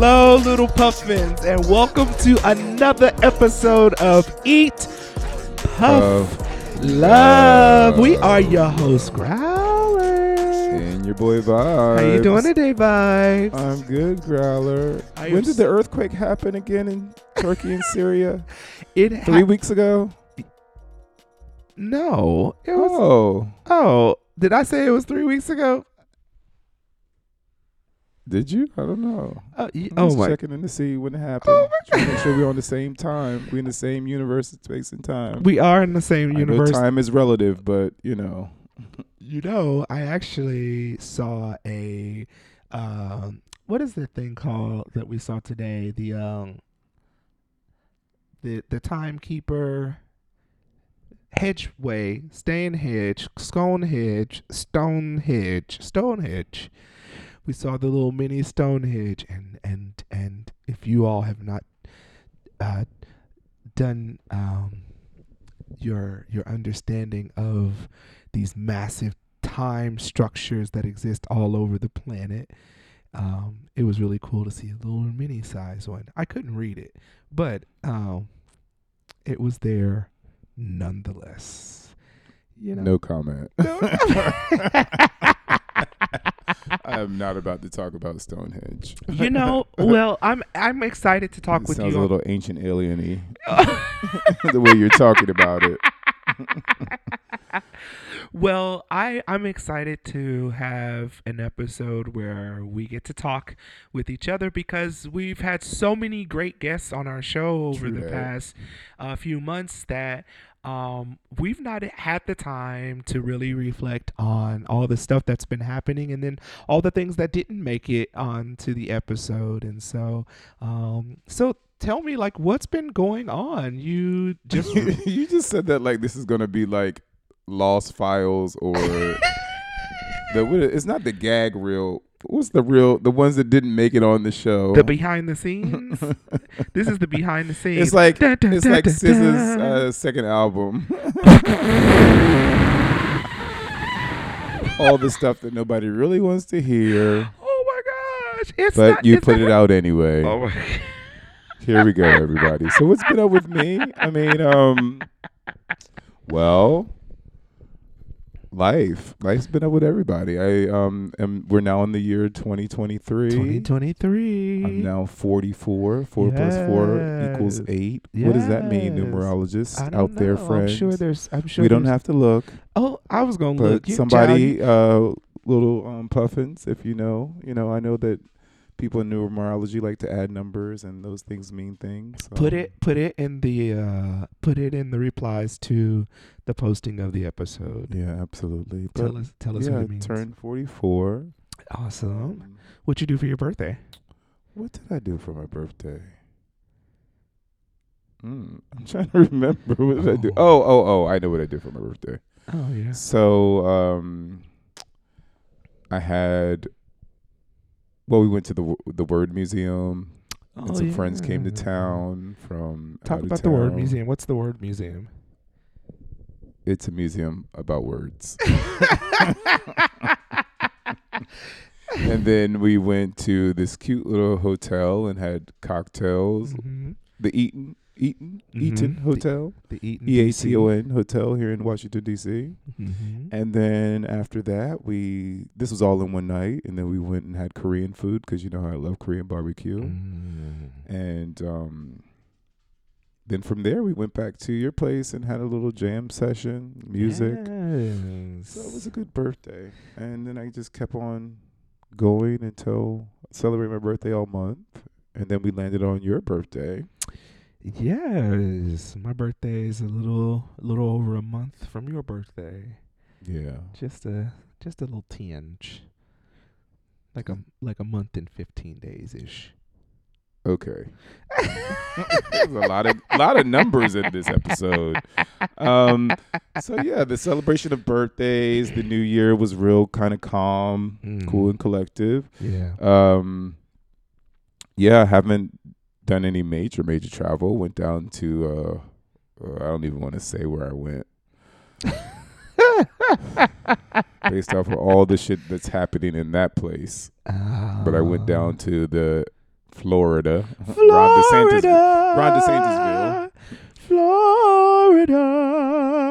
Hello, little puffins, and welcome to another episode of Eat Puff Of Love. We are your host, Growlr. And your boy Vybz. How are you doing today, Vybz? I'm good, Growlr. I when did the earthquake happen again in Turkey and Syria? it ha- Three weeks ago? No, it was. Oh, Oh, did I say it was three weeks ago? Did you? I don't know. Uh, y- I'm oh just my! checking in to see when it happened. Oh make sure we're on the same time. We're in the same universe, space, and time. We are in the same I know universe. time is relative, but you know. You know, I actually saw a um what is the thing called that we saw today? The um the the timekeeper Hedgeway, Stanehedge, Stonehenge, Stonehenge, Stonehenge. We saw the little mini Stonehenge and and and if you all have not uh done um your your understanding of these massive time structures that exist all over the planet. Um, it was really cool to see a little mini size one. I couldn't read it, but um, it was there nonetheless. You know, No comment. No. I am not about to talk about Stonehenge. you know. Well, I'm I'm excited to talk It with sounds you. a little ancient alien-y the way you're talking about it. Well, I I'm excited to have an episode where we get to talk with each other because we've had so many great guests on our show over True the that. past uh, few months that um, we've not had the time to really reflect on all the stuff that's been happening and then all the things that didn't make it onto the episode. And so, um, so tell me, like, what's been going on? You just you just said that like this is gonna be like Lost Files or the it's not the gag reel. What's the real the ones that didn't make it on the show? the behind the scenes. this is the behind the scenes. it's like Dun, dun, it's dun, like dun. uh, second album. All the stuff that nobody really wants to hear, oh my gosh! It's but not, you put it out anyway. Oh my. Here we go, everybody. So what's been up with me? I mean, um, well, life. Life's been up with everybody. I um, am. We're now in the year 2023. 2023. I'm now 44. Four plus four equals Yes. eight. What does that mean, Yes. numerologists out there, know. friends? I'm sure there's. I'm sure we don't have to look, Oh, I was gonna but look. You- somebody, child, uh, little um, puffins, if you know, you know, I know that people in numerology like to add numbers, and those things mean things. so- Put it. Put it in the. Uh, put it in the replies to the posting of the episode. Yeah, absolutely. Tell us. Tell us yeah, what it means. turned 44. Awesome. Um, What you do for your birthday? what did I do for my birthday? Mm, I'm trying to remember. What did I do? Oh. Oh, oh, oh! I know what I did for my birthday. Oh yeah. So, um, I had. Well, we went to the the Word Museum, and Oh, some friends came to town from. Talk about the word museum. What's the word museum? It's a museum about words. and then we went to this cute little hotel and had cocktails. Mhm. The Eaton Eaton Eaton Mhm. The- Hotel, The Eaton E A T O N Hotel here in Washington D.C. Mhm. And then after that, we this was all in one night, and then we went and had Korean food because you know how I love Korean barbecue. Mm. And um, then from there, we went back to your place and had a little jam session, music. Yes. So it was a good birthday. And then I just kept on going until celebrating my birthday all month. And then we landed on your birthday. Yes, my birthday is a little, a little over a month from your birthday. Yeah. Just a, just a little tinge, like a, like a month and fifteen days ish. Okay. There's a lot of lot of numbers in this episode. Um, so yeah, the celebration of birthdays, the new year was real kind of calm, cool and collective. Yeah. Um, yeah, I haven't done any major major travel. Went down to uh, uh, I don't even want to say where I went. based off of all the shit that's happening in that place. But I went down to the Florida, Ron DeSantis, Ron DeSantisville, Florida,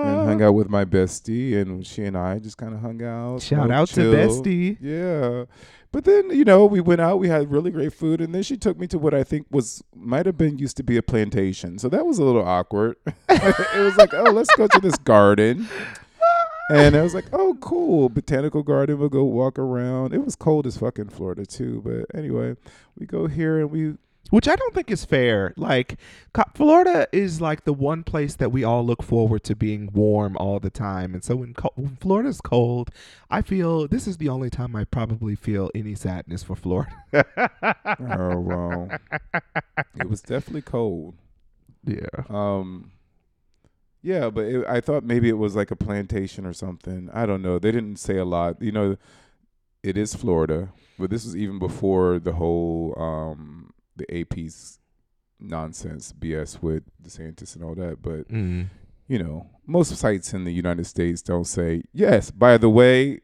and hung out with my bestie, and she and I just kind of hung out. Shout out to bestie. Yeah. But then, you know, we went out, we had really great food, and then she took me to what I think was might have been used to be a plantation. So that was a little awkward. it was like, oh, let's go to this garden. And I was like, oh, cool. Botanical garden. We'll go walk around. It was cold as fuck in Florida, too. But anyway, we go here and we Which I don't think is fair. Like, Florida is like the one place that we all look forward to being warm all the time. And so when, co- when Florida's cold, I feel this is the only time I probably feel any sadness for Florida. oh well. it was definitely cold. yeah. Um, yeah, but it, I thought maybe it was like a plantation or something. I don't know. They didn't say a lot. You know, it is Florida, but this was even before the whole um the AP's nonsense BS with DeSantis and all that. But Mm. you know, most sites in the United States don't say yes. By the way,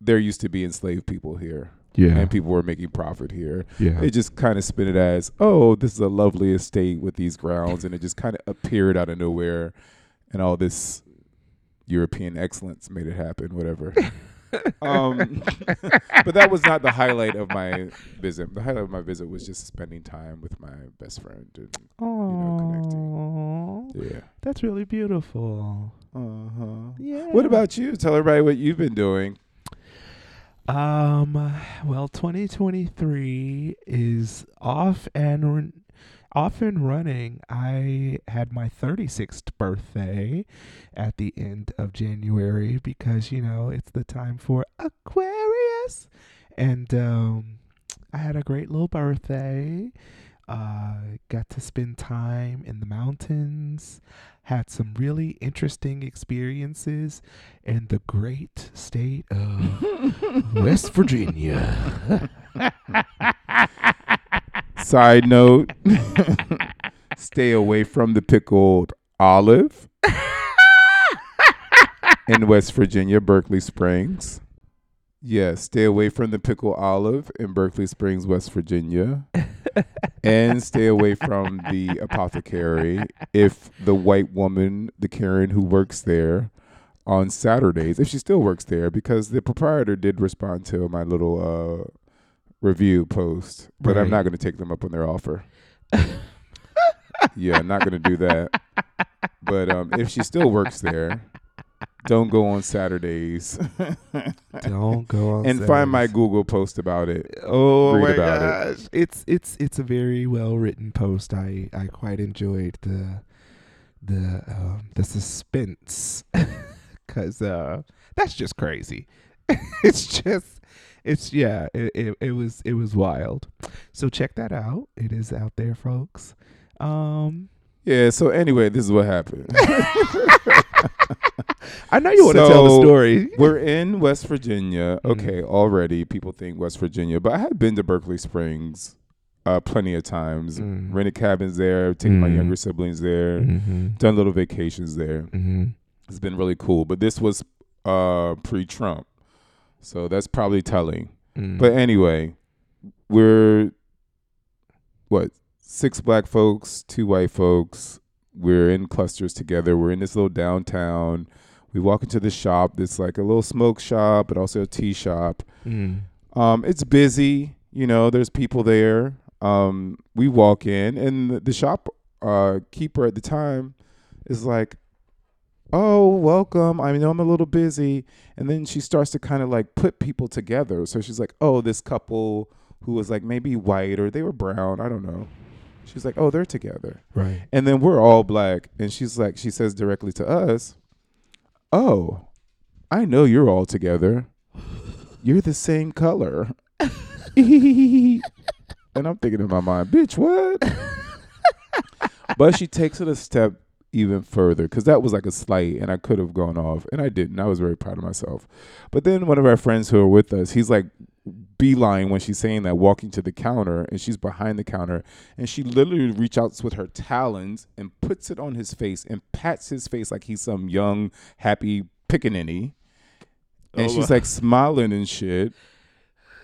there used to be enslaved people here, Yeah. and people were making profit here. yeah. They just kind of spin it as, oh, this is a lovely estate with these grounds, and it just kind of appeared out of nowhere, and all this European excellence made it happen. Whatever. um, but that was not the highlight of my visit. The highlight of my visit was just spending time with my best friend. And, connecting. yeah. that's really beautiful. Uh huh. Yeah. What about you? Tell everybody what you've been doing. Um, well, 2023 is off and off and running. I had my 36th birthday at the end of January because you know it's the time for Aquarius, and um, I had a great little birthday. Uh, got to spend time in the mountains. Had some really interesting experiences in the great state of West Virginia. Side note: Stay away from the pickled olive in West Virginia, Berkeley Springs. Yes, stay away from the pickled olive in Berkeley Springs, West Virginia. and stay away from the apothecary if the white woman, the Karen who works there on Saturdays, if she still works there, because the proprietor did respond to my little uh, review post, but I'm not going to take them up on their offer. yeah, I'm not going to do that. But um, if she still works there, don't go on Saturdays Don't go on and find my Google post about it. Oh read my about gosh. It's it's it's a very well written post. I I quite enjoyed the the um, the suspense cuz uh that's just crazy. it's just it's yeah, it, it it was it was wild. So check that out. It is out there folks. Um Yeah. So anyway, this is what happened. I know you want to tell the story. We're in West Virginia. Mhm. Okay, already people think West Virginia, but I have been to Berkeley Springs uh, plenty of times. Mm. Rented cabins there, taken my Mm. younger siblings there, Mhm. done little vacations there. Mhm. It's been really cool. But this was uh, pre-Trump, so that's probably telling. Mm. But anyway, we're what six black folks, two white folks. We're in clusters together. We're in this little downtown. We walk into the shop. It's like a little smoke shop, but also a tea shop. Mm. Um, it's busy. You know, there's people there. Um, we walk in, and the, the shop uh, keeper at the time is like, "Oh, welcome. I know I'm a little busy." And then she starts to kind of like put people together. So she's like, "Oh, this couple who was like maybe white or they were brown. I don't know." She's like, "Oh, they're together." Right. And then we're all black, and she's like, she says directly to us, "Oh, I know you're all together. You're the same color." and I'm thinking in my mind, "Bitch, what?" but she takes it a step even further because that was like a slight, and I could have gone off, and I didn't. I was very proud of myself. But then one of our friends who are with us, he's like beeline when she's saying that, walking to the counter, and she's behind the counter, and she literally reaches out with her talons and puts it on his face and pats his face like he's some young, happy pickaninny. and Oh she's like smiling and shit.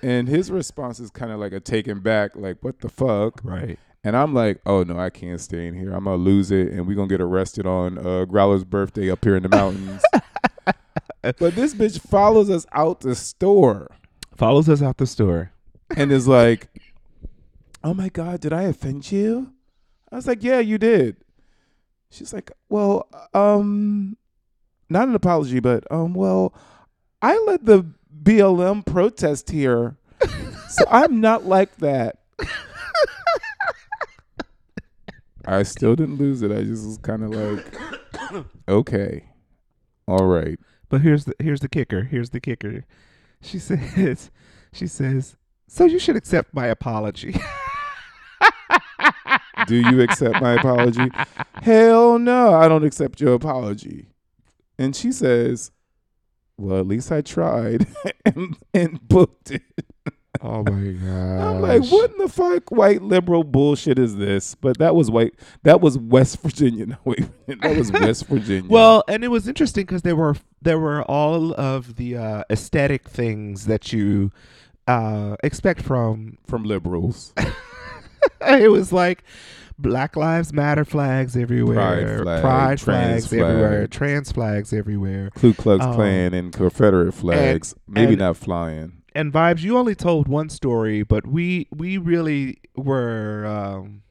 And his response is kind of like a taken back, like "What the fuck?" right. And I'm like, "Oh no, I can't stay in here. I'm gonna lose it, and we're gonna get arrested on uh, Growlr's birthday up here in the mountains." but this bitch follows us out the store Follows us out the store. and is like, "Oh my god, did I offend you?" I was like, "Yeah, you did." She's like, "Well, um, not an apology, but um, well, I led the BLM protest here, so I'm not like that." I still didn't lose it. I just was kind of like, "Okay, all right." But here's the here's the kicker. Here's the kicker. She says, she says, so you should accept my apology. Do you accept my apology? Hell no, I don't accept your apology. And she says, Well, at least I tried and, and booked it. Oh my god! I'm like, what in the fuck white liberal bullshit is this? But that was white that was West Virginia. No, wait, that was West Virginia. Well, and it was interesting because there were there were all of the uh, aesthetic things that you uh, expect from. from liberals. it was like Black Lives Matter flags everywhere, Pride flag, Pride flags everywhere, trans flags everywhere, Ku Klux Um, Klan and Confederate flags. maybe and- not flying. And vibes. You only told one story, but we we really were um,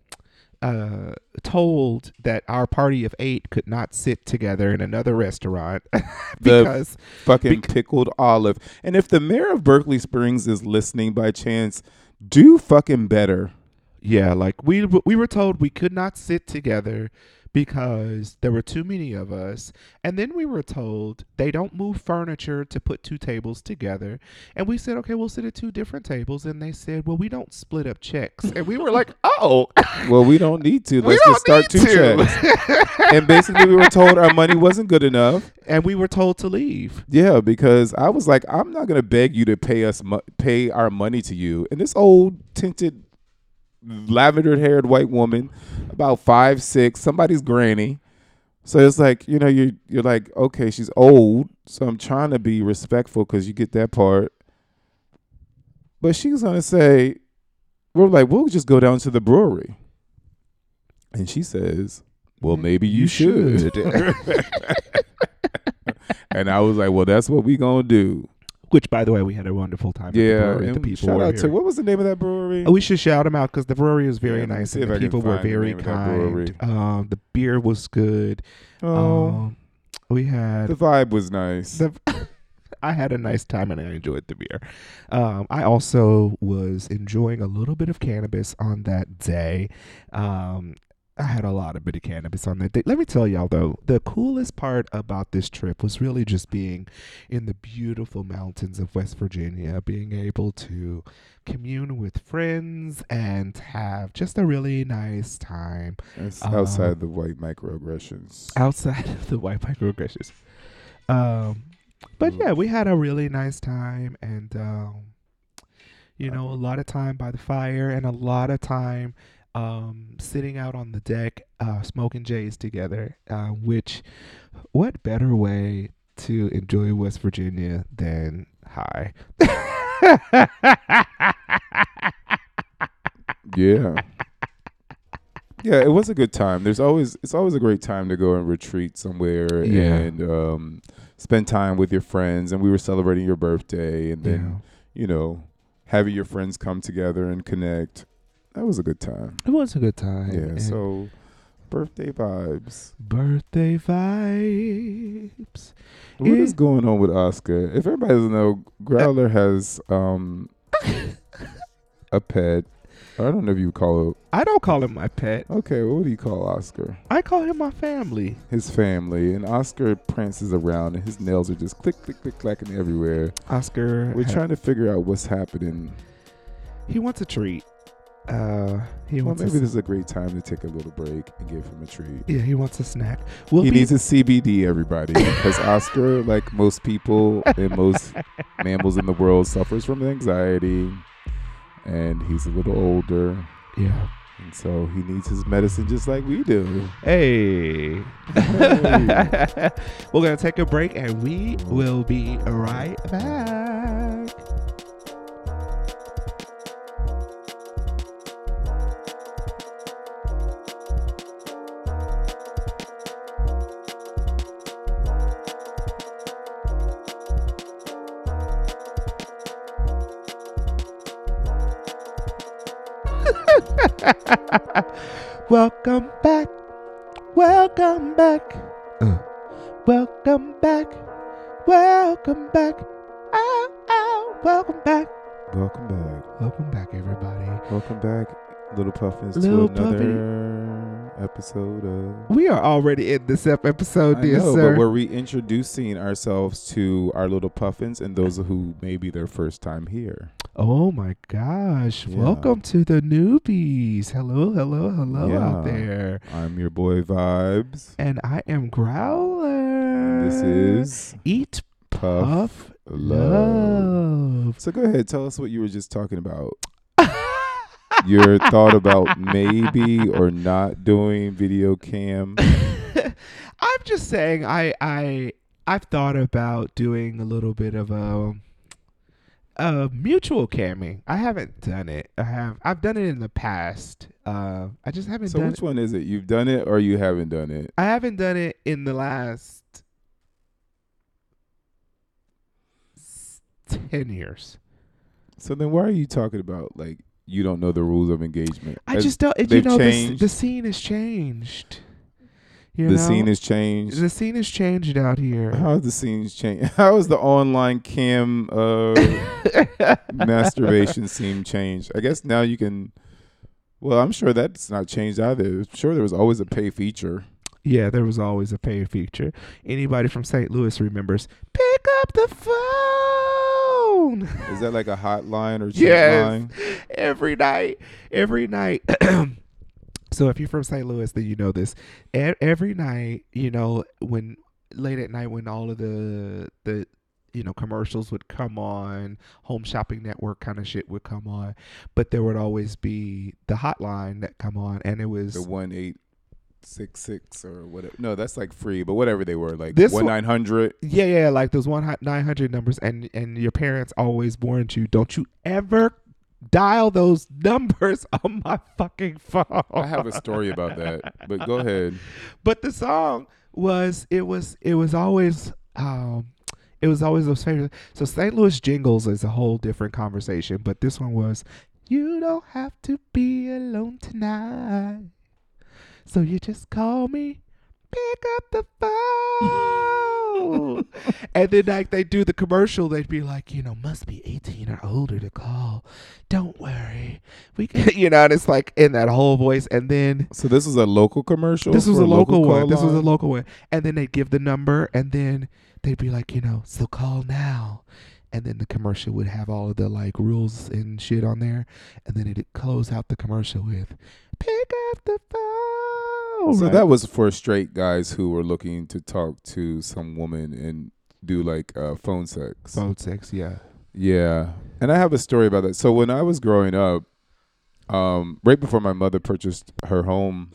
uh, told that our party of eight could not sit together in another restaurant The because fucking Bec- pickled olive. And if the mayor of Berkeley Springs is listening by chance, do fucking better. yeah, like we we were told we could not sit together because there were too many of us, and then we were told they don't move furniture to put two tables together, and we said okay, we'll sit at two different tables, and they said well we don't split up checks, and we were like oh Well, we don't need to. Let's just start two to. checks. and basically, we were told our money wasn't good enough. and we were told to leave. Yeah, because I was like, I'm not gonna beg you to pay us mo- pay our money to you. And this old tinted, lavender haired white woman, about five six, somebody's granny. So it's like you know you you're like okay she's old, so I'm trying to be respectful because you get that part. But she's gonna say, we're like we'll just go down to the brewery, and she says, well maybe you, should. and I was like, well that's what we gonna do. Which, by the way, we had a wonderful time. at the Yeah, brewery. the and people shout out here. to what was the name of that brewery? Oh, we should shout them out because the brewery was very Yeah, nice and the people were the very name of that brewery. kind. Um, the beer was good. oh, Um, we had the vibe was nice. the. I had a nice time and I enjoyed the beer. Um, I also was enjoying a little bit of cannabis on that day. Um, I had a lot of bitty cannabis on that day. Let me tell y'all though, the coolest part about this trip was really just being in the beautiful mountains of West Virginia, being able to commune with friends and have just a really nice time That's uh, outside the white microaggressions. outside of the white microaggressions. Um, but yeah, we had a really nice time, and um, you know, a lot of time by the fire, and a lot of time um, sitting out on the deck, uh, smoking J's together. Uh, which, what better way to enjoy West Virginia than high? Yeah. Yeah, it was a good time. There's always it's always a great time to go and retreat somewhere Yeah. and um, spend time with your friends. And we were celebrating your birthday, and then you know having your friends come together and connect. That was a good time. it was a good time. Yeah. and So birthday vibes. birthday vibes. What is Eh. going on with Oscar? If everybody doesn't know, Growlr has um a pet. I don't know if you call it. I don't call him my pet. Okay, what do you call Oscar? I call him my family. His family and Oscar prances around, and his nails are just click, click, click, clacking everywhere. Oscar. We're ha- trying to figure out what's happening. He wants a treat. Uh, he Well, wants. maybe a, this is a great time to take a little break and give him a treat. yeah, he wants a snack. We'll he be, needs a CBD, everybody, because Oscar, like most people and most mammals in the world, suffers from anxiety, and he's a little older. yeah. And so he needs his medicine just like we do. Hey. We're going to take a break and we will be right back. Welcome back. Welcome back. Uh. Welcome back. Welcome back. Ow, ow. Welcome back. Welcome back. Welcome back, everybody. Welcome back, Little Puffins, Little to another episode of. We are already in this ep- episode, I dear know, sir. but we're reintroducing ourselves to our little puffins and those who may be their first time here. oh my gosh. Yeah. Welcome to the newbies. Hello, hello, hello Yeah. out there. I'm your boy Vybz. And I am Growlr. This is Eat Puff, Puff Love. Love. So go ahead, tell us what you were just talking about. Your thought about maybe or not doing video cam. I'm just saying I I I've thought about doing a little bit of a uh mutual camming. I haven't done it. I have I've done it in the past. Uh I just haven't done So which one is it? You've done it or you haven't done it? I haven't done it in the last 10 years. So then why are you talking about like you don't know the rules of engagement? I As just don't you know the, the scene has changed. You the know? scene has changed. the scene has changed out here. How has the scenes changed? How has the online cam uh, masturbation scene changed? I guess now you can. Well, I'm sure that's not changed either. I'm sure there was always a pay feature. Yeah, there was always a pay feature. Anybody from St. Louis remembers pick up the phone Is that like a hotline or Yes. line? every night. Every night. so if you're from St. Louis, then you know this. E- every night, you know, when late at night when all of the the you know commercials would come on, Home Shopping Network kind of shit would come on, but there would always be the hotline that come on, and it was The one eight six six or whatever. No, that's like free, but whatever they were, like This one nine hundred. Yeah, yeah, like those one nine hundred numbers, and and your parents always warned you, don't you ever dial those numbers on my fucking phone. I have a story about that, but go ahead. But the song was it was it was always um it was always those favorite. So St. Louis jingles is a whole different conversation, but this one was you don't have to be alone tonight. So you just call me, pick up the phone. and then like they do the commercial, they'd be like, you know, must be 18 or older to call. Don't worry. We can, you know, and it's like in that whole voice and then So this was a local commercial. this was a local, call one. This was a local one. And then they'd give the number and then they'd be like, you know, so call now. And then the commercial would have all of the like rules and shit on there. And then it'd close out the commercial with pick up the phone. So right? that was for straight guys who were looking to talk to some woman and do like uh, phone sex. phone sex, yeah. Yeah, and I have a story about that. So when I was growing up, um, right before my mother purchased her home,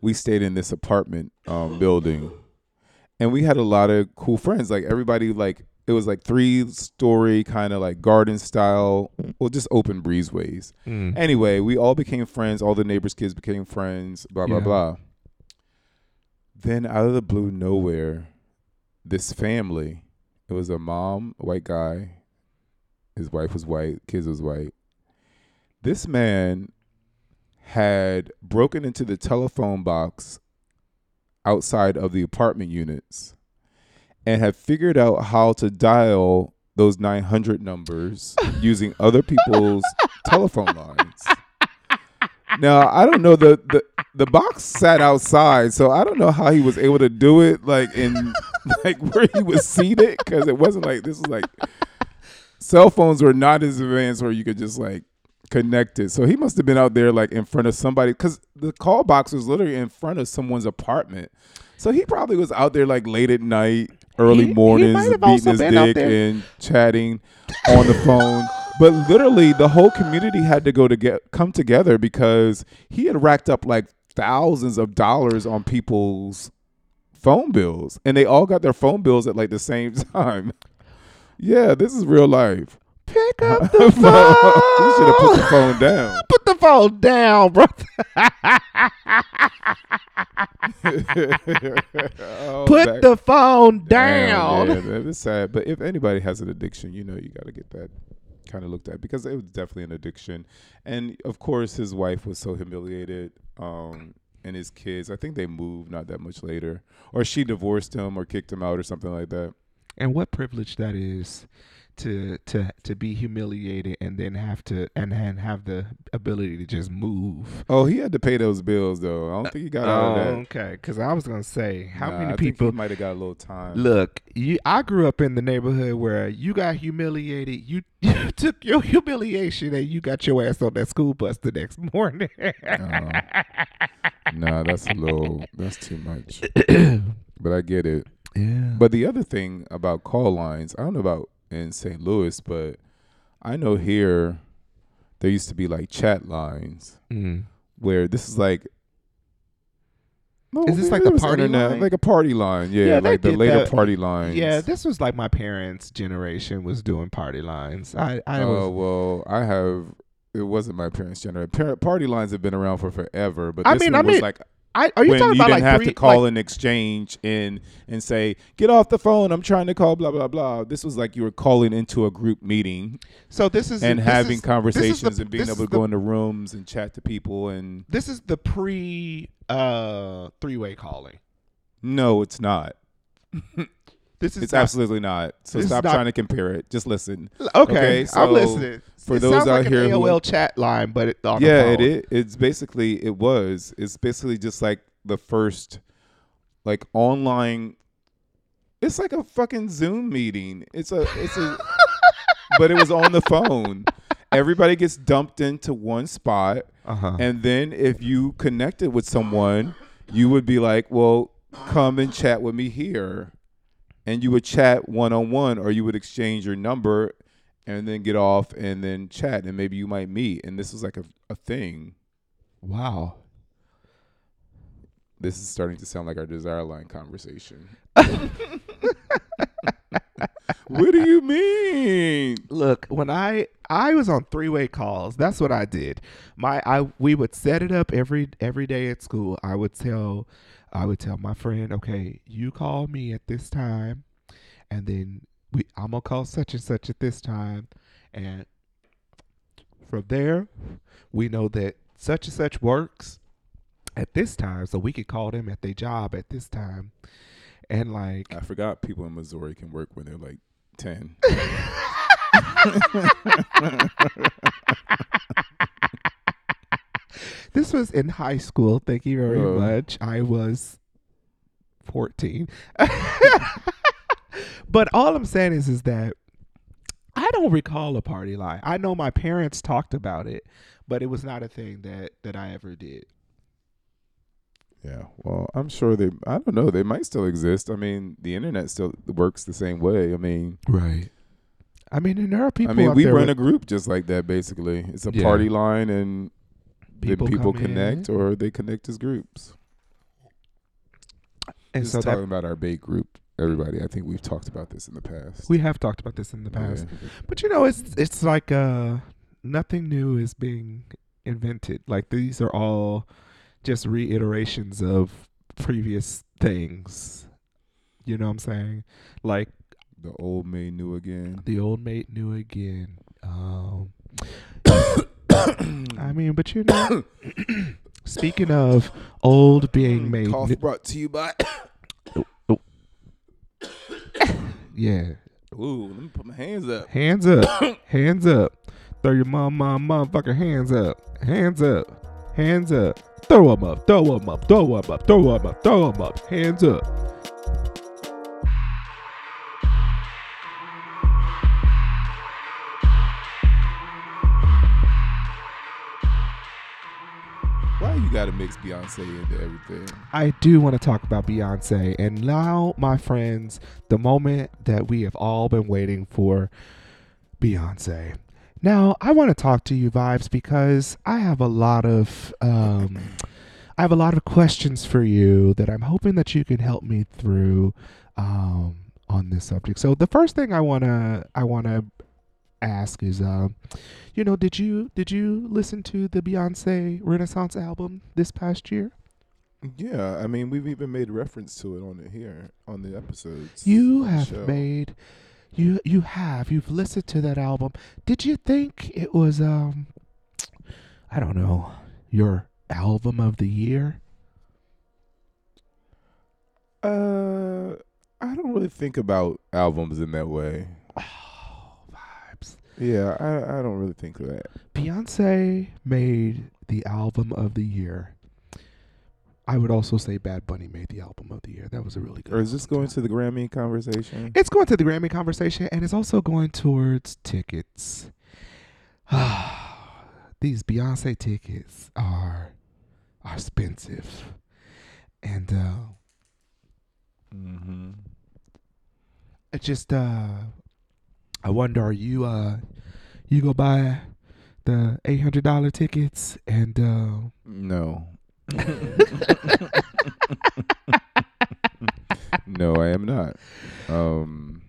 we stayed in this apartment um, building, and we had a lot of cool friends. Like everybody, like it was like three story kind of like garden style, well, just open breezeways. Mm. Anyway, we all became friends. All the neighbors' kids became friends. Blah blah Yeah. blah. Then out of the blue, nowhere, this family. It was a mom, a white guy. His wife was white. Kids was white. This man had broken into the telephone box outside of the apartment units and had figured out how to dial those 900 numbers using other people's telephone lines. Now, I don't know the, the the box sat outside, so I don't know how he was able to do it like in like where he was seated cuz it wasn't like this was like cell phones were not as advanced where you could just like connect it. So he must have been out there like in front of somebody cuz the call box was literally in front of someone's apartment. So he probably was out there like late at night, early He- he mornings, have beating his dick and chatting on the phone. but literally the whole community had to go to get come together because he had racked up like thousands of dollars on people's phone bills and they all got their phone bills at like the same time. Yeah, this is real life. Pick up the phone. you should have put the phone down. Put the phone down, bro. Oh, Put back- the phone Damn, down. Yeah, that is sad. But if anybody has an addiction, you know, you got to get that kind of looked at because it was definitely an addiction. And of course, his wife was so humiliated. Um, and his kids, I think they moved not that much later, or she divorced him or kicked him out or something like that. And what privilege that is to to to be humiliated and then have to and then have the ability to just move. Oh, he had to pay those bills though. I don't think he got out of that. Oh, okay, because I was gonna say how Nah, many I people might have got a little time. Look, you. I grew up in the neighborhood where you got humiliated. You, you took your humiliation and you got your ass on that school bus the next morning. nah, that's a little. That's too much. but I get it. yeah. But the other thing about call lines, I don't know about in St. Louis, but I know here there used to be like chat lines Mm. where this is like. No, Is this like the party internet, line? like a party line? Yeah, Yeah, like the later that. party lines. yeah, this was like my parents' generation was doing party lines. I, I oh well, I have. It wasn't my parents' generation. Party lines have been around for forever, but I this mean- one I was mean, like I, are you when talking you about didn't like have three? to call like, an exchange in and say, "Get off the phone, I'm trying to call." Blah blah blah. This was like you were calling into a group meeting so this is and this having is- conversations the- and being able to the- go into rooms and chat to people. And This is the pre uh three way calling. no, it's not. This is It's not- absolutely not. So stop not- trying to compare it. Just listen. okay. okay, so I'm listening. for it those out like here an who- AOL chat line, but it, yeah, it is. It's basically it was. It's basically just like the first, like online. It's like a fucking Zoom meeting. It's a. It's a. but it was on the phone. Everybody gets dumped into one spot, Uh huh. and then if you connected with someone, you would be like, "Well, come and chat with me here," and you would chat one on one, or you would exchange your number, and then get off and then chat, and maybe you might meet. And this was like a a thing. Wow. This is starting to sound like our desire line conversation. what do you mean? Look, when I I was on three way calls, that's what I did. My I we would set it up every every day at school. I would tell I would tell my friend, okay, you call me at this time, and then we I'm gonna call such and such at this time, and from there, we know that such and such works at this time, so we could call them at their job at this time, and like I forgot people in Missouri can work when they're like ten. This was in high school. Thank you very much. I was 14. but all I'm saying is is that I don't recall a party line. I know my parents talked about it, but it was not a thing that that I ever did. Yeah, well, I'm sure they. I don't know. They might still exist. I mean, the internet still works the same way. I mean, Right. I mean, and there are people I mean, we run with a group just like that. Basically, it's a Yeah. party line, and people, then people connect in, or they connect as groups. and Just so talking that about our bait group, everybody. I think we've talked about this in the past. we have talked about this in the past. Yeah. But you know, it's it's like uh nothing new is being invented. Like these are all just reiterations of previous things. You know what I'm saying? Like The old made new again. the old mate new again. Um I mean, but you know, speaking of old being made, Cough new- brought to you by. yeah, Ooh, let me put my hands up. hands up, hands up, throw your mom, mom, motherfucker hands up, hands up, hands up, Throw them up, Throw them up, Throw them up, Throw them up, Throw them up, hands up. You gotta mix Beyonce into everything? I do want to talk about Beyonce. And now, my friends, the moment that we have all been waiting for Beyonce. Now, I want to talk to you, Vybz, because I have a lot of um, I have a lot of questions for you that I'm hoping that you can help me through um, on this subject. So, the first thing I wanna I wanna ask is, uh, you know, did you did you listen to the Beyonce Renaissance album this past year? Yeah, I mean, we've even made reference to it on it here on the episodes. You have show. made you you have you've listened to that album. Did you think it was um I don't know, your album of the year? Uh, I don't really think about albums in that way. Vybz. Yeah, I I don't really think of that. Beyonce made the album of the year. I would also say Bad Bunny made the album of the year. That was a really good. Or is this going too. to the Grammy conversation? It's going to the Grammy conversation, and it's also going towards tickets. These Beyonce tickets are are expensive, and uh, mm-hmm. it just uh, I wonder, are you uh, you go buy the eight hundred dollar tickets, and uh, No. no, I am not. Um,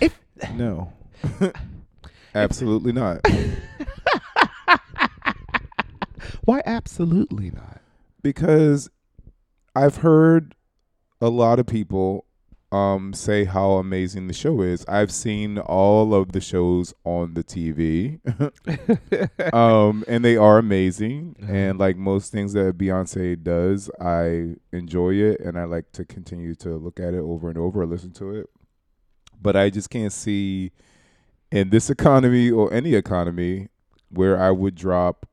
If- no, absolutely not. why absolutely not? Because I've heard a lot of people um, say how amazing the show is. I've seen all of the shows on the TV, um, and they are amazing. Uh-huh. And like most things that Beyonce does, I enjoy it, and I like to continue to look at it over and over, listen to it. But I just can't see in this economy or any economy where I would drop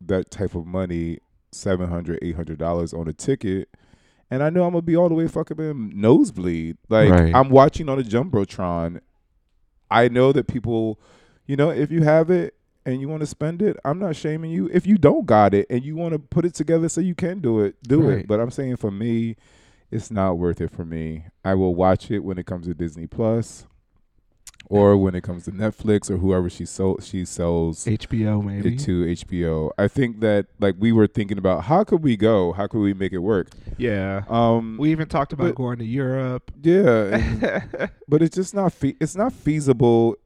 that type of money, seven hundred, eight hundred dollars on a ticket. And I know I'm gonna be all the way fucking in nosebleed. Like Right. I'm watching on a jumbotron. I know that people, you know, if you have it and you want to spend it, I'm not shaming you. If you don't got it and you want to put it together so you can do it, do Right. it. But I'm saying for me, it's not worth it for me. I will watch it when it comes to Disney Plus, or when it comes to Netflix or whoever she sold she sells HBO maybe. it to HBO. I think that like we were thinking about how could we go? How could we make it work? Yeah. Um, We even talked about but- going to Europe. yeah, and- but it's just not fe- it's not feasible.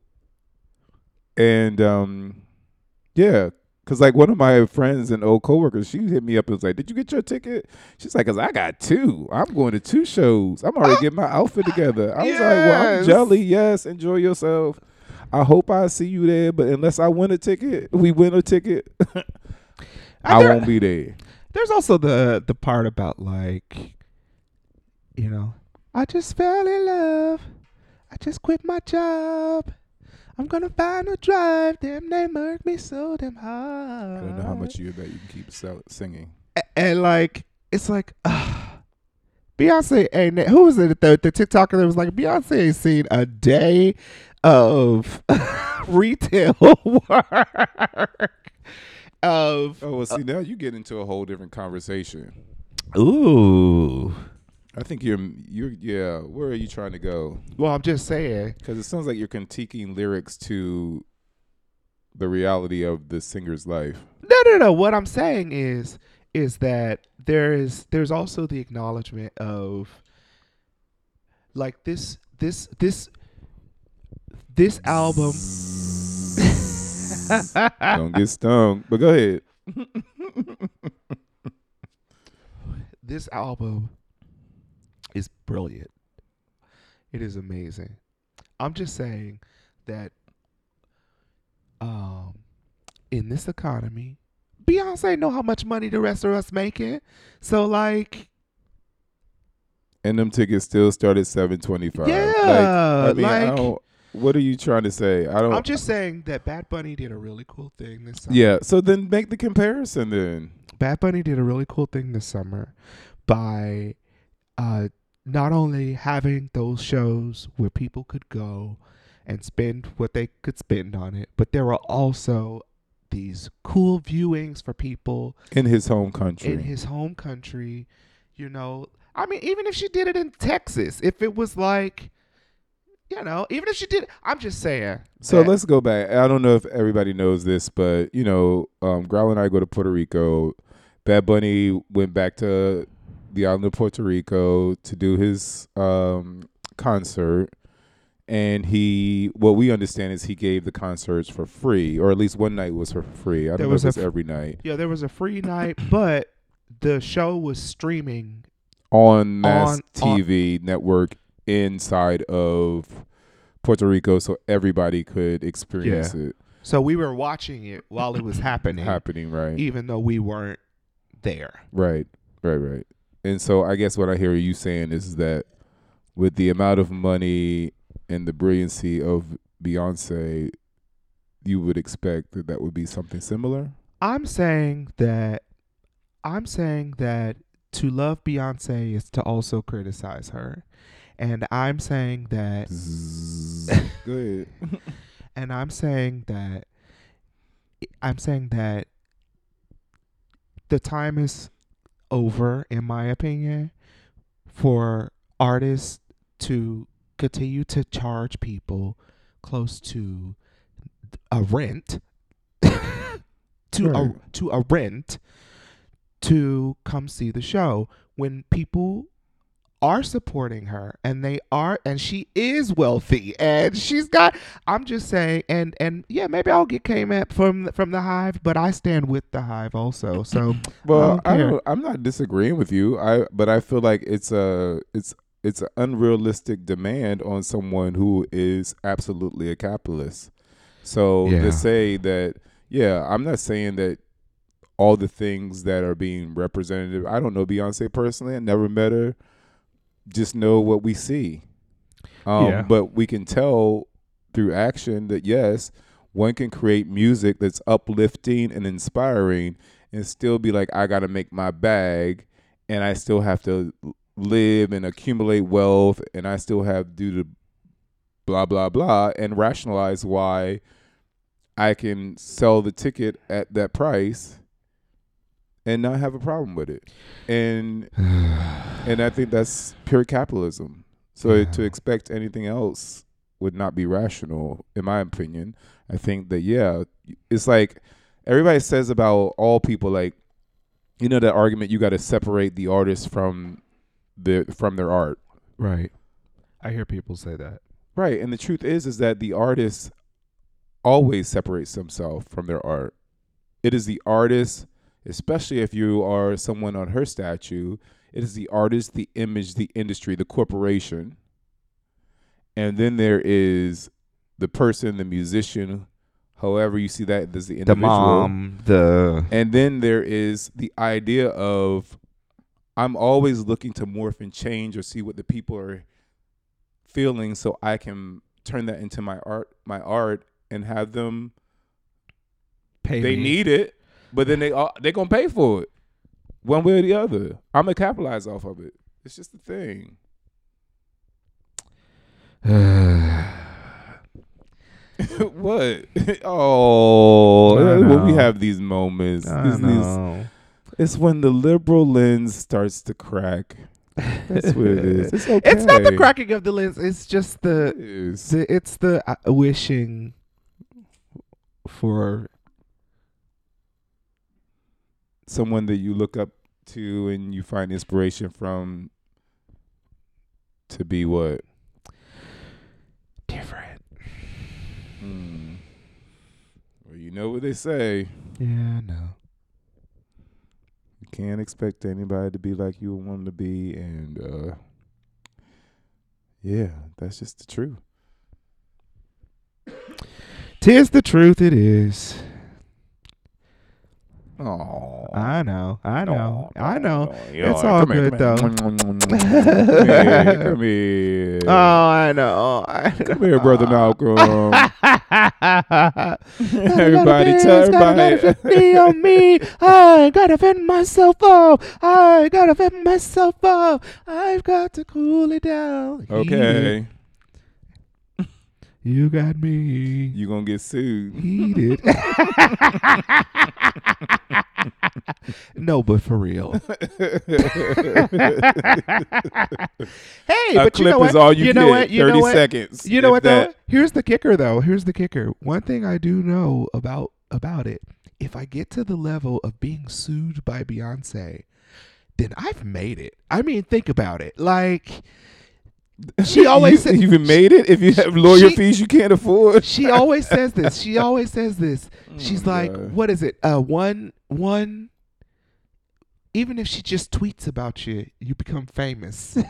And um, yeah, because like one of my friends and old coworkers, she hit me up and was like, "Did you get your ticket?" She's like, "Cause I got two. I'm going to two shows. I'm already getting my outfit together." I was like, "Well, I'm Yes. jelly. Yes, enjoy yourself. I hope I see you there. But unless I win a ticket, we win a ticket. I there- won't be there." There's also the the part about like, you know, I just fell in love. I just quit my job. I'm gonna find a drive. Damn, they murk me so damn hard. I don't know how much you bet you can keep sell- singing. A- and like it's like uh, Beyonce ain't who was it the the TikToker that was like Beyonce ain't seen a day of retail work of Oh well, see now you get into a whole different conversation. ooh. I think you're you're yeah. Where are you trying to go? Well, I'm just saying. Because it sounds like you're critiquing lyrics to the reality of the singer's life. No, no, no. What I'm saying is is that there is there's also the acknowledgement of like this this this this album Don't get stung. But go ahead. this album brilliant. It is amazing. I'm just saying that um in this economy, Beyonce know how much money the rest of us making. So like And them tickets still start at seven twenty five. Yeah, like, I mean, I like- don't, what are you trying to say? I don't. I'm just saying that Bad Bunny did a really cool thing this summer. yeah. So then make the comparison. Then Bad Bunny did a really cool thing this summer by uh, not only having those shows where people could go and spend what they could spend on it, but there were also these cool viewings for people in his home country. in his home country. You know, I mean, even if she did it in Texas, if it was like, you know, even if she did, I'm just saying. So that- let's go back. I don't know if everybody knows this, but you know, um, Growl and I go to Puerto Rico. Bad Bunny went back to the island of Puerto Rico to do his um, concert, and he, what we understand is he gave the concerts for free, or at least one night was for free. I don't There know was if a it's f- every night Yeah, there was a free night, but the show was streaming. on Mass On- on- TV network inside of Puerto Rico, so everybody could experience it So we were watching it while it was happening, happening. Right. even though we weren't there. Right, right, right. And so I guess what I hear you saying is that with the amount of money and the brilliancy of Beyonce, you would expect that that would be something similar. I'm saying that I'm saying that to love Beyonce is to also criticize her. And I'm saying that Go ahead. and I'm saying that I'm saying that the time is over, in my opinion, for artists to continue to charge people close to a rent to Right. a to a rent to come see the show when people are supporting her and they are and she is wealthy and she's got I'm just saying and and yeah maybe I'll get came at from from the hive but I stand with the hive also so Well, I I don't don't, I'm not disagreeing with you. I but I feel like it's a it's it's an unrealistic demand on someone who is absolutely a capitalist. So Yeah. to say that, yeah, I'm not saying that all the things that are being represented. I don't know Beyonce personally. I never met her. Just know what we see. Um, Yeah. But we can tell through action that yes, one can create music that's uplifting and inspiring, and still be like, I got to make my bag, and I still have to live and accumulate wealth, and I still have due to blah blah blah, and rationalize why I can sell the ticket at that price and not have a problem with it. And and I think that's pure capitalism. So Yeah. to expect anything else would not be rational, in my opinion. I think that yeah, it's like everybody says about all people, like you know that argument you got to separate the artist from the from their art, right I hear people say that right? And the truth is, is that the artist always separates himself from their art. It is the artist, especially if you are someone on her statue. It is the artist, the image, the industry, the corporation. And then there is the person, the musician, however you see that, there's the individual. the mom the And then there is the idea of I'm always looking to morph and change or see what the people are feeling so I can turn that into my art my art and have them pay they me. need it, but then they are they gonna pay for it. One way or the other. I'm gonna capitalize off of it. It's just the thing. what? oh, when we have these moments. I these- these- it's when the liberal lens starts to crack. That's what it is. It's okay. It's not the cracking of the lens. It's just the It the- it's the uh, wishing for Someone that you look up to and you find inspiration from to be what? different. Hmm. Well, you know what they say. Yeah, I know. You can't expect anybody to be like you want them to be, and uh, yeah, that's just the truth. Tis the truth. It is. Oh, I know. I know. I know. It's all good, though. come here, here. Oh, I know. I Come here, brother Malcolm. everybody, Everybody, tell everybody. me on me. I gotta fend myself off. I gotta fend myself off. I've got to cool it down. Okay. You got me. you gonna get sued. Heat it. no, but for real. hey, A but clip you know what? is all you, know get. what? You Thirty know what? seconds. You know what that. though? Here's the kicker though. Here's the kicker. One thing I do know about about it, if I get to the level of being sued by Beyonce, then I've made it. I mean, think about it. Like she always said you even made it. If you have lawyer She- fees you can't afford. she always says this. She always says this. She's Oh, like, God. what is it? Uh one one even if she just tweets about you, you become famous.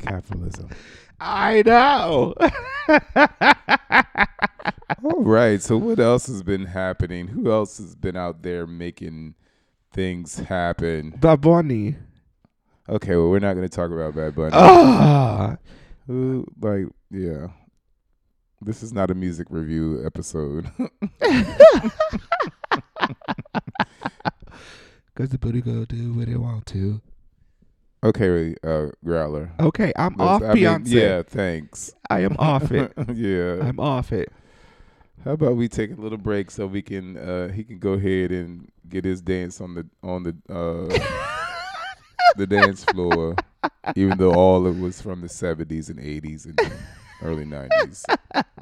capitalism. I know. All right. So what else has been happening? Who else has been out there making things happen? Bad Bunny. Okay, well we're not going to talk about Bad Bunny. Ah. Like yeah. This is not a music review episode. Cause the booty go do what it want to. okay, uh Growlr. Okay, I'm off I mean, yeah, thanks. I am off it. yeah. I'm off it. How about we take a little break so we can uh he can go ahead and get his dance on the on the uh the dance floor even though all it was from the 70s and 80s and early 90s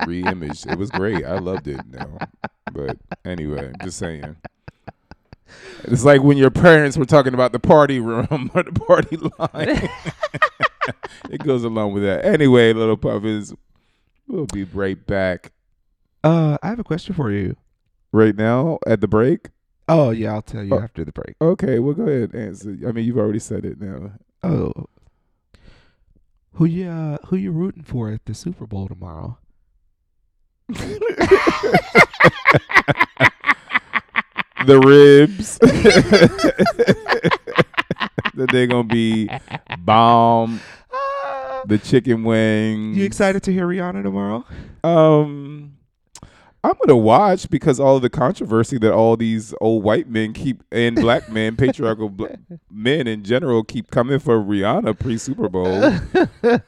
re-imaged. It was great. I loved it now but anyway i'm just saying. It's like when your parents were talking about the party room or the party line. It goes along with that. Anyway little puppets we'll be right back. Uh, I have a question for you. right now at the break Oh yeah, I'll tell you Oh. after the break. okay well go ahead and answer i mean you've already said it now Oh, who you uh, who you rooting for at the Super Bowl tomorrow? the ribs. that they're gonna be bomb. The chicken wings. You excited to hear Rihanna tomorrow? Um, I'm gonna watch because all of the controversy that all these old white men keep and black men, patriarchal bl- men in general, keep coming for Rihanna pre Super Bowl.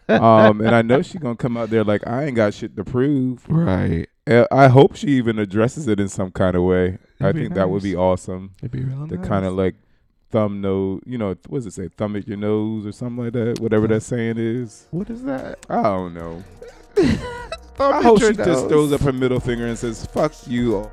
um, and I know she's gonna come out there like I ain't got shit to prove. Right. Uh, I hope she even addresses it in some kind of way. I That'd be think that would be awesome. It'd be real The nice. kind of like thumb nose, you know, what does it say? Thumb at your nose or something like that. Whatever that saying is. What is that? I don't know. I hope she just throws up her middle finger and says, "Fuck you."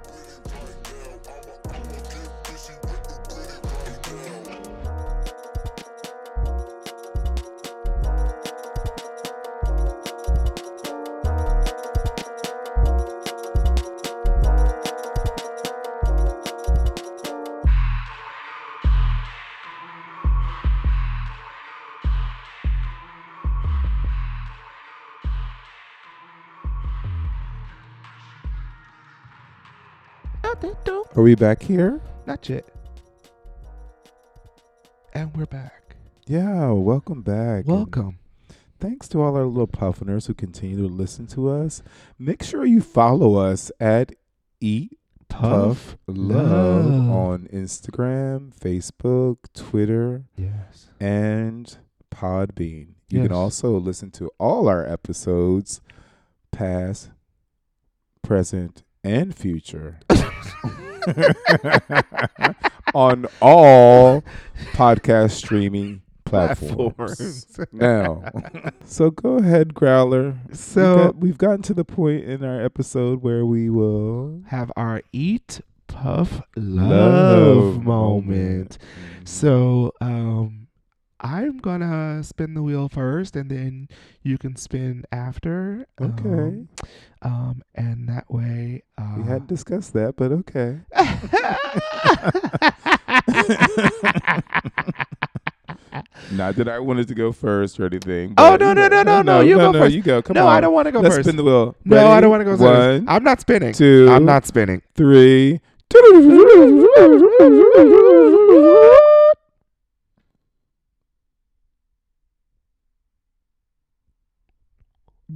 We back here? Not yet. And we're back. Yeah, welcome back. and Welcome. Thanks to all our little puffiners who continue to listen to us. Make sure you follow us at Eat Puff Love Love. on Instagram, Facebook, Twitter, Yes. and Podbean. You Yes. can also listen to all our episodes, past, present, and future, on all podcast streaming platforms. now, so go ahead, Growlr. So- we got, we've gotten to the point in our episode where we will Have our eat, puff, love, love moment. So, um, I'm gonna spin the wheel first, and then you can spin after. Okay. Um, um, and that way, uh, We hadn't discussed that, but okay. Not that I wanted to go first or anything. Oh, but no, you no, no, no, no, you no, go no, first. You go. Come no, on. I don't want to go Let's first. spin the wheel. no, I don't want to go One, first. I'm not spinning. two, I'm not spinning. three.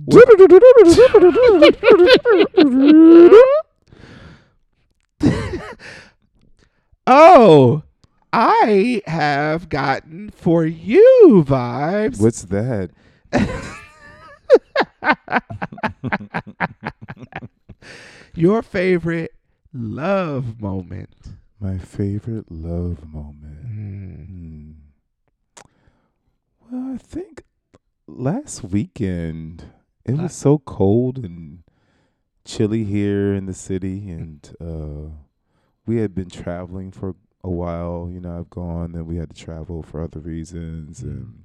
Oh, I have gotten for you Vybz. What's that? Your favorite love moment. My favorite love moment. Mm. Well, I think last weekend it was so cold and chilly here in the city, and uh, we had been traveling for a while. You know, I've gone, and we had to travel for other reasons, Mhm. and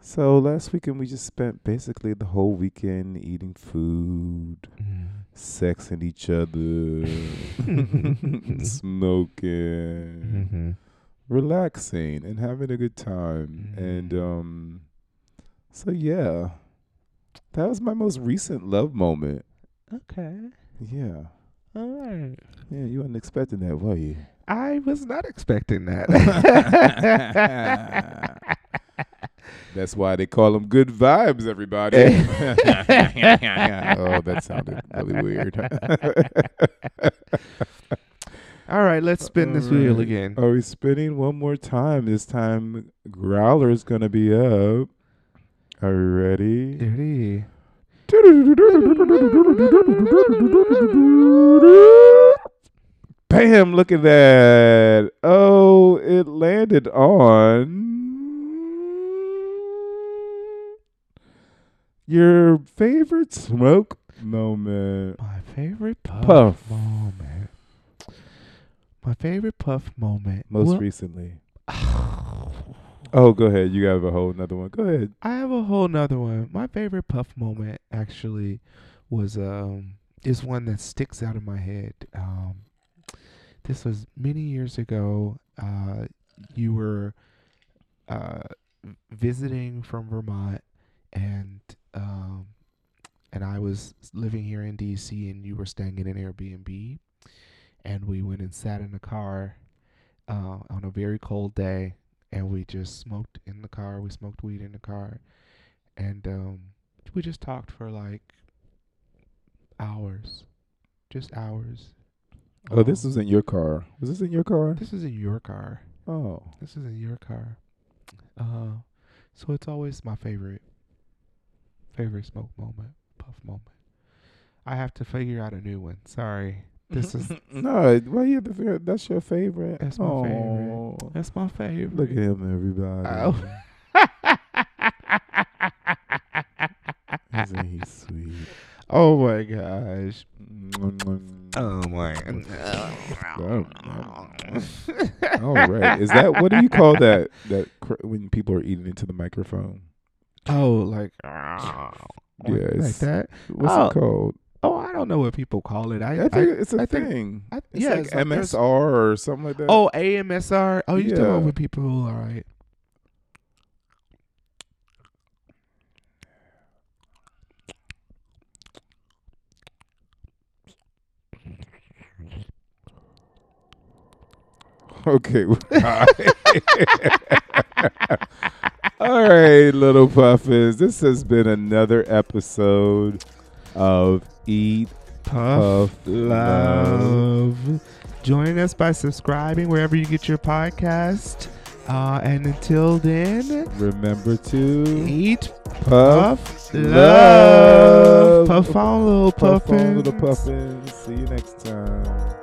so last weekend we just spent basically the whole weekend eating food, Mm. sexing each other, smoking Mm-hmm. relaxing and having a good time. And Mm. um so yeah. That was my most recent love moment. Okay. Yeah. All right. Yeah, you weren't expecting that, were you? I was not expecting that. That's why they call them good vibes, everybody. oh, that sounded really weird. All right, let's spin this wheel again. Are we spinning one more time? This time Growlr's gonna be up. Are you ready? Ready? Bam, look at that. Oh, it landed on your favorite smoke moment. My favorite puff, Puff. moment. My favorite puff moment. Most Well, recently. Oh, go ahead. You have a whole another one. Go ahead. I have a whole nother one. My favorite puff moment actually was um is one that sticks out in my head. Um this was many years ago. Uh you were uh visiting from Vermont and um and I was living here in DC and you were staying in an Airbnb and we went and sat in the car uh on a very cold day and we just smoked in the car. We smoked weed in the car, and um, we just talked for like hours, just hours. Oh, this Um, was in your car. Was this in your car? this is in your car. Oh. This is in your car. Uh, so it's always my favorite, favorite smoke moment, puff moment. I have to figure out a new one. Sorry, this is no. Why you have to figure? That's your favorite. That's my favorite. That's my favorite. Look at him, everybody. Oh. Isn't he sweet? oh my gosh. Oh my. All right. Is that what do you call that? That cr- when people are eating into the microphone? Oh, like Yeah, like, like that. What's Oh. it called? Oh, I don't know what people call it. I, I think I, it's a I think- thing. I- it's yeah, like it's like there's- MSR or something like that. oh AMSR. Oh, you talking Yeah. about when people all right. Okay. All right, little puffins. This has been another episode of Eat Puff Puff Love. Join us by subscribing wherever you get your podcast. Uh, and until then, Remember to eat puff, puff love. love. Puff on, little puff on, puffins. little puffins. See you next time.